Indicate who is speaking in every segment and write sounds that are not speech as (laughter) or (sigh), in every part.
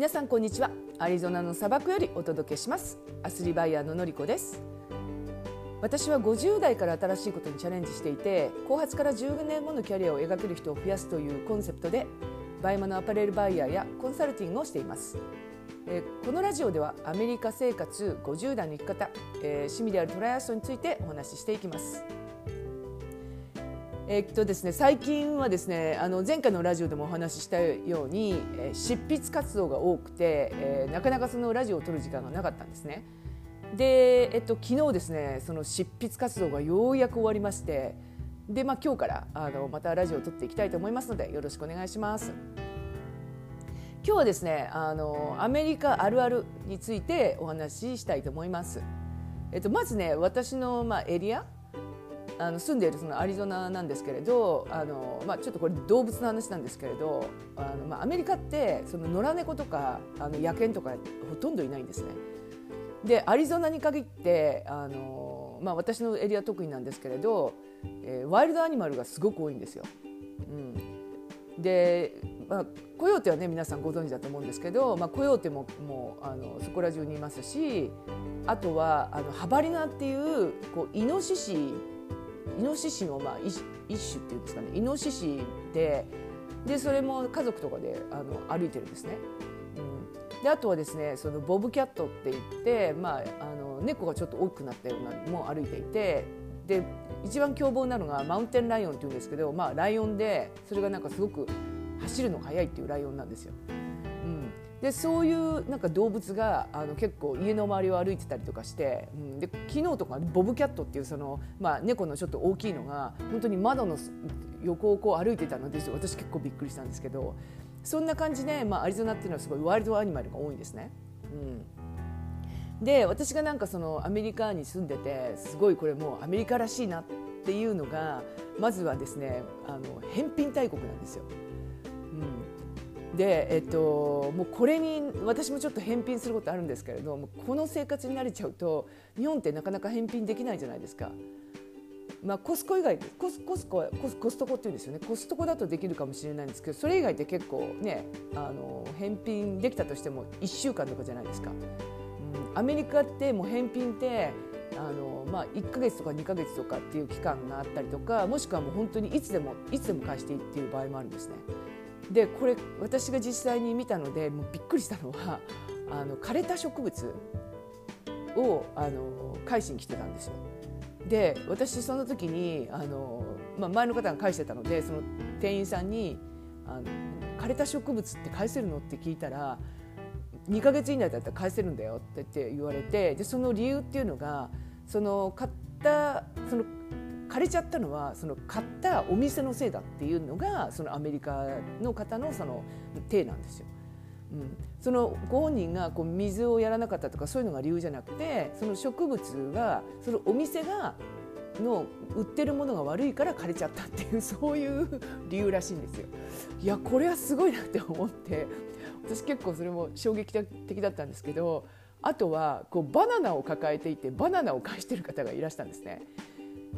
Speaker 1: 皆さんこんにちは。アリゾナの砂漠よりお届けします。アスリバイヤーののりこです。私は50代から新しいことにチャレンジしていて後発から10年後のキャリアを描ける人を増やすというコンセプトで BUYMA のアパレルバイヤーやコンサルティングをしています。えこのラジオではアメリカ生活50代の生き方、えー、趣味であるトライアスロンについてお話ししていきます。えっとですね、最近はですねあの前回のラジオでもお話ししたように、えー、執筆活動が多くて、えー、なかなかそのラジオを撮る時間がなかったんですね。で、えっと、昨日ですねその執筆活動がようやく終わりましてで、まあ、今日からあのまたラジオを撮っていきたいと思いますのでよろしくお願いします。今日はですねあのアメリカあるあるについてお話ししたいと思います。えっと、まずね私の、まあ、エリアあの住んでいるそのアリゾナなんですけれどあの、まあ、ちょっとこれ動物の話なんですけれどあの、まあ、アメリカってその野良猫とかあの野犬とかほとんどいないんですね。でアリゾナに限ってあの、まあ、私のエリア得意なんですけれど、えー、ワイルドアニマルがすごく多いんですよ。うん、で、まあ、コヨーテはね皆さんご存知だと思うんですけど、まあ、コヨーテももうあのそこら中にいますしあとはあのハバリナっていうこうイノシシイノシシの、まあ、一一種っていうんですかねイノシシででそれも家族とかであの歩いてるんですね。うん、であとはですねそのボブキャットって言って、まあ、あの猫がちょっと大きくなったようなのも歩いていてで一番凶暴なのがマウンテンライオンっていうんですけど、まあ、ライオンでそれがなんかすごく走るのが速いっていうライオンなんですよ。でそういうなんか動物があの結構家の周りを歩いてたりとかして、うん、で昨日とかボブキャットっていうその、まあ、猫のちょっと大きいのが本当に窓の横をこう歩いてたので私結構びっくりしたんですけどそんな感じで、まあ、アリゾナっていうのはすごいワイルドアニマルが多いんですね。うん、で私がなんかそのアメリカに住んでてすごいこれもうアメリカらしいなっていうのがまずはですねあの返品大国なんですよ。で、えっと、もうこれに私もちょっと返品することあるんですけれどもこの生活に慣れちゃうと日本ってなかなか返品できないじゃないですか。まあ、コスコ以外コスコスココスコストコっていうんですよねコストコだとできるかもしれないんですけどそれ以外って結構ねあの返品できたとしても1週間とかじゃないですか。うん、アメリカってもう返品ってあの、まあ、1か月とか2か月とかっていう期間があったりとかもしくはもう本当にいつでもいつでも返していいっていう場合もあるんですね。でこれ私が実際に見たのでもうびっくりしたのは (laughs) あの枯れた植物をあの返しに来てたんですよ。で私その時にあの、まあ、前の方が返してたのでその店員さんにあの「枯れた植物って返せるの?」って聞いたら「2か月以内だったら返せるんだよ」って言われてでその理由っていうのがその買ったその枯れちゃったのはその買ったお店のせいだっていうのがそのアメリカの方のその体なんですよ。うん、そのご本人がこう水をやらなかったとかそういうのが理由じゃなくてその植物がそのお店がの売ってるものが悪いから枯れちゃったっていうそういう理由らしいんですよ。いやこれはすごいなって思って私結構それも衝撃的だったんですけどあとはこうバナナを抱えていてバナナを返してる方がいらしたんですね。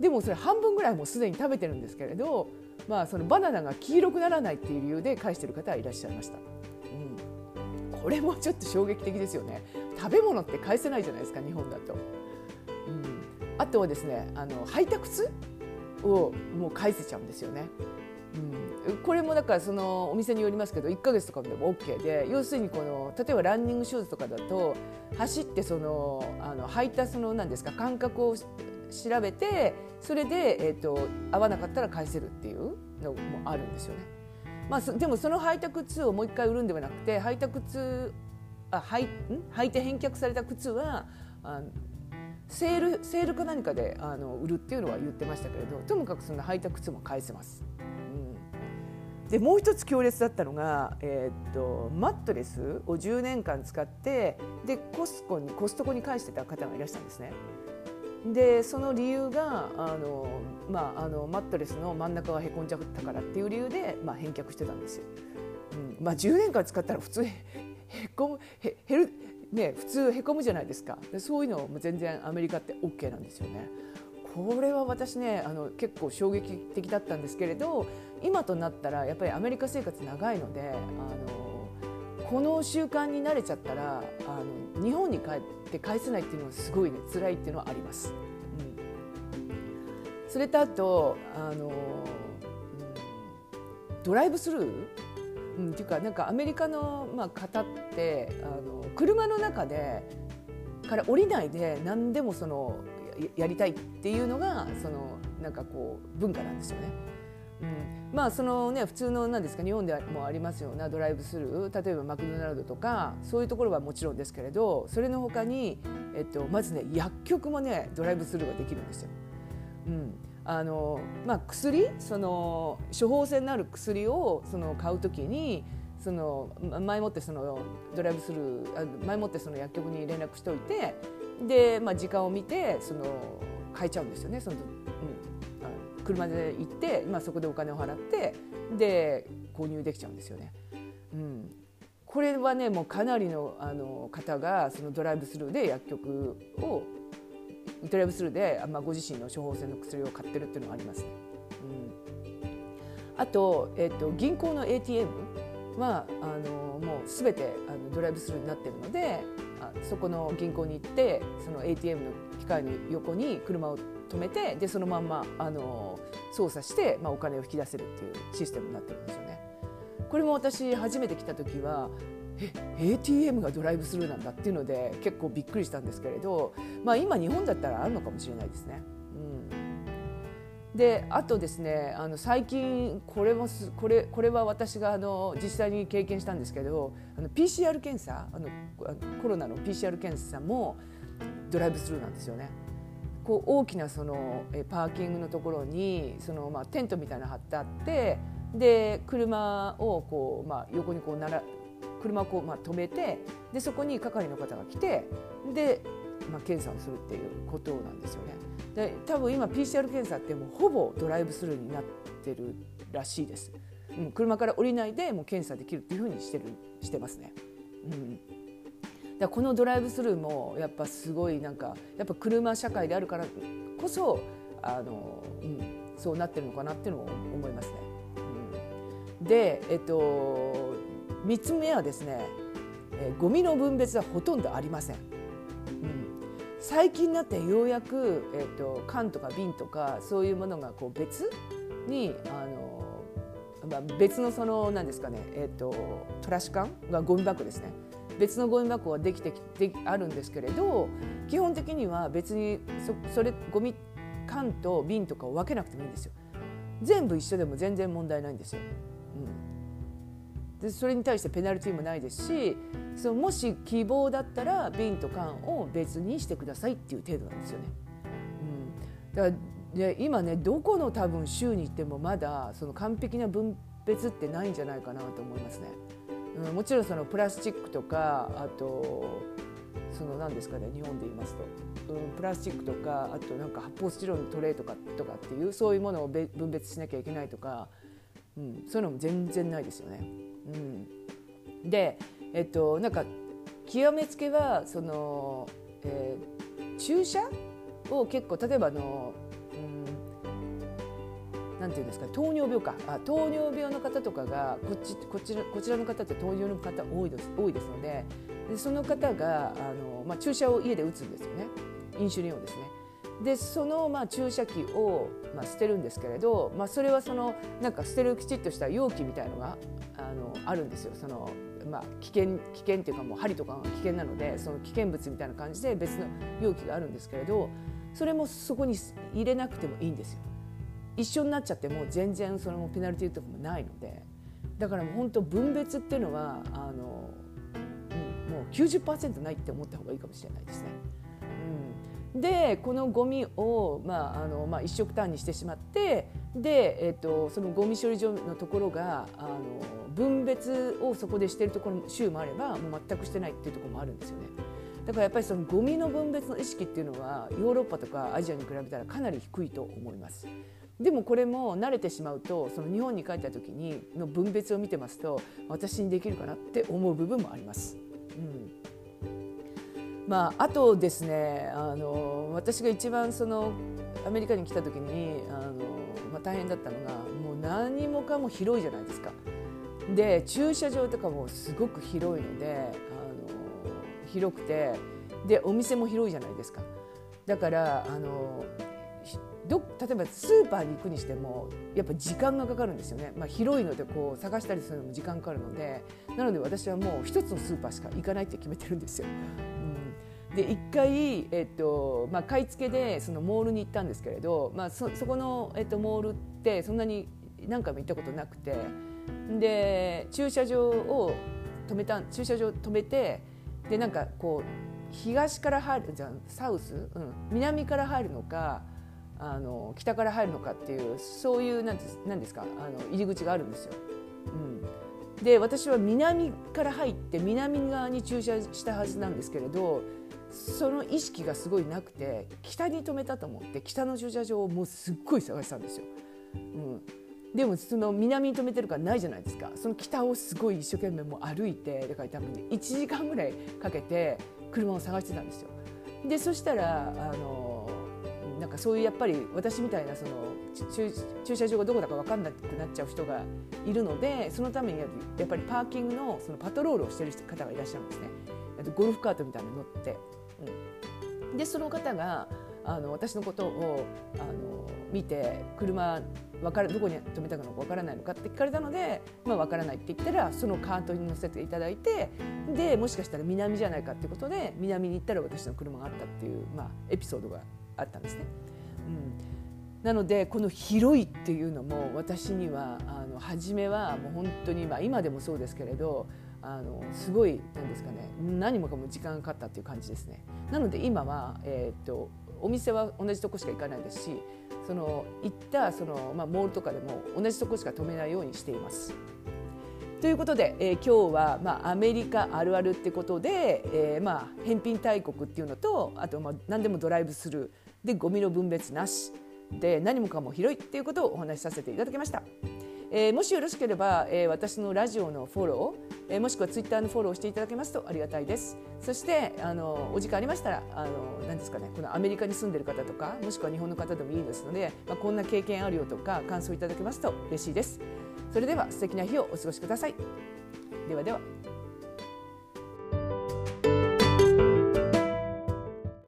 Speaker 1: でもそれ半分ぐらいもうすでに食べてるんですけれど、まあ、そのバナナが黄色くならないっていう理由で返してる方はいらっしゃいました、うん、これもちょっと衝撃的ですよね。食べ物って返せないじゃないですか日本だと、うん、あとはですねあの履いた靴をもう返せちゃうんですよね。うん、これもだからそのお店によりますけど1か月とかでも OK で要するにこの例えばランニングシューズとかだと走ってそのあの履いたその何ですか感覚を調べてそれで、えーと、合わなかったら返せるっていうのもあるんですよね。まあ、でもその履いた靴をもう一回売るんではなくて履いた靴あ履い履いて返却された靴はあセールセールか何かであの売るっていうのは言ってましたけれどともかくその履いた靴も返せます。うん、でもう一つ強烈だったのが、えー、っとマットレスを10年間使ってでコスコにコストコに返してた方がいらしたんですね。でその理由があの、まあ、あのマットレスの真ん中がへこんじゃったからっていう理由で、まあ、返却してたんですよ。うんまあ、10年間使ったら普通へこむへへる、ね、普通へこむじゃないですかでそういうのも全然アメリカって OK なんですよね。これは私ねあの結構衝撃的だったんですけれど今となったらやっぱりアメリカ生活長いのであのこの習慣に慣れちゃったらあの日本に帰って返せないっていうのはすごいね辛いっていうのはあります。うん、それとあとあの、うん、ドライブスルー？うん、っていうかなんかアメリカの、まあ、方ってあの車の中でから降りないで何でもそのやりたいっていうのがそのなんかこう文化なんですよね。うん、まあそのね普通のなんですか日本でもありますようなドライブスルー例えばマクドナルドとかそういうところはもちろんですけれどそれの他に、えっと、まずね薬局もねドライブスルーができるんですよ。うん。あのまあ、薬その処方箋のある薬をその買うときにその前もってそのドライブスルー前もってその薬局に連絡しておいてで、まあ、時間を見てその買えちゃうんですよねその、うん、車で行って、まあ、そこでお金を払ってで購入できちゃうんですよね。うん、これはねもうかなりのあの方がそのドライブスルーで薬局をドライブスルーで、まあ、ご自身の処方箋の薬を買ってるっていうのがありますね。うん、あと,、えーと、銀行の ATM はあのもうすべてあのドライブスルーになってるのであそこの銀行に行ってその ATM の機械の横に車を止めてでそのまんまあの操作して、まあ、お金を引き出せるっていうシステムになってるんですよね。これも私初めて来た時はえ ATM がドライブスルーなんだっていうので結構びっくりしたんですけれど、まあ、今日本だったらあるのかもしれないですね。うん、であとですねあの最近これもこれこれは私があの実際に経験したんですけどあの PCR 検査あのコロナの PCR 検査もドライブスルーなんですよね。こう大きなそのパーキングのところにそのまあテントみたいなの貼ってあってで車をこうまあ横にこうなら車をこう、まあ、止めてでそこに係の方が来てで、まあ、検査をするっていうことなんですよね。で多分今 PCR 検査ってもうほぼドライブスルーになってるらしいです。うん、車から降りないでもう検査できるっていうふうにしてるしてますね。うんだこのドライブスルーもやっぱすごいなんかやっぱ車社会であるからこそあの、うん、そうなってるのかなっていうのを思いますね。うん、で、えっと、3つ目はですね、えー、ゴミの分別はほとんどありません。うん、最近になってようやく、えーと、缶とか瓶とかそういうものがこう別にあの、まあ、別のその何ですかね、えーと、トラッシュ缶がゴミ箱ですね別のゴミ箱はできてであるんですけれど基本的には別にそそれゴミ缶と瓶とかを分けなくてもいいんですよ。全部一緒でも全然問題ないんですよ。うんでそれに対してペナルティーもないですしそのもし希望だったら瓶と缶を別にしてくださいっていう程度なんですよね。うん、だからで今ねどこの多分州に行ってもまだその完璧な分別ってないんじゃないかなと思いますね。うん、もちろんそのプラスチックとかあとその何ですかね日本で言いますと、うん、プラスチックとかあとなんか発泡スチロールのトレーとかとかっていうそういうものを分別しなきゃいけないとか、うん、そういうのも全然ないですよね。うん、で、えっと、なんか極めつけはその、えー、注射を結構例えばあの、なんていうんですか糖尿病かあ糖尿病の方とかがこっちこちらこちらの方って糖尿の方多いです多いですのででその方があの、まあ、注射を家で打つんですよねインシュリンをですね。でそのまあ注射器をまあ捨てるんですけれど、まあ、それはそのなんか捨てるきちっとした容器みたいのがあのあるんですよその、まあ、危険危険っていうかもう針とかが危険なのでその危険物みたいな感じで別の容器があるんですけれどそれもそこに入れなくてもいいんですよ。一緒になっちゃってもう全然そのペナルティーとかもないのでだからもう本当分別っていうのはあの、うん、もう90%ないって思った方がいいかもしれないですね。でこのゴミを、まああのまあ、一色単にしてしまってで、えーと、そのゴミ処理場のところがあの分別をそこでしているところ州もあればもう全くしてないっていうところもあるんですよね。だからやっぱりそのゴミの分別の意識っていうのはヨーロッパとかアジアに比べたらかなり低いと思います。でもこれも慣れてしまうとその日本に帰った時にの分別を見てますと私にできるかなって思う部分もあります。うんまあ、あとですねあの私が一番そのアメリカに来た時にあの、まあ、大変だったのがもう何もかも広いじゃないですか。で駐車場とかもすごく広いのであの広くてでお店も広いじゃないですかだからあのど例えばスーパーに行くにしてもやっぱ時間がかかるんですよね、まあ、広いのでこう探したりするのも時間かかるのでなので私はもう一つのスーパーしか行かないって決めてるんですよ。うん、で1回、えっとまあ、買い付けでそのモールに行ったんですけれど、まあ、そそこの、えっと、モールってそんなに何回も行ったことなくてで駐車場を止めた駐車場止めてでなんかこう東から入るじゃんサウス、うん、南から入るのかあの北から入るのかっていうそういうなんですかあの入り口があるんですよ。うん、で私は南から入って南側に駐車したはずなんですけれどその意識がすごいなくて北に止めたと思って北の駐車場をもうすっごい探したんですよ。うんでもその南に止めてるからないじゃないですかその北をすごい一生懸命も歩いてだから多分ね1時間ぐらいかけて車を探してたんですよ。でそしたらあのかそういうやっぱり私みたいなその駐車場がどこだか分かんなくなっちゃう人がいるのでそのためにやっぱりパーキングのそのパトロールをしてる方がいらっしゃるんですね。ゴルフカートみたいな乗って、うん、でその方があの私のことをあの見て車分かるどこに止めたのか分からないのかって聞かれたので、まあ、分からないって言ったらそのカートに乗せていただいてでもしかしたら南じゃないかってことで南に行ったら私の車があったっていう、まあ、エピソードがあったんですね。うん、なのでこの広いっていうのも私にはあの初めはもう本当に、まあ、今でもそうですけれどあのすごいなんですかね何もかも時間がかかったっていう感じですね。なので今は、えー、っとお店は同じとこしか行かないですしその行ったその、まあ、モールとかでも同じとこしか止めないようにしています。ということで、えー、今日は、まあ、アメリカあるあるってことで、えー、まあ、返品大国っていうのとあと、まあ、何でもドライブスルーでゴミの分別なしで何もかも広いっていうことをお話しさせていただきました。えー、もしよろしければ、えー、私のラジオのフォロー、えー、もしくはツイッターのフォローしていただけますとありがたいです。そしてあのお時間ありましたらあの何ですかねこのアメリカに住んでる方とかもしくは日本の方でもいいですので、まあ、こんな経験あるよとか感想いただけますと嬉しいです。それでは素敵な日をお過ごしください。ではでは。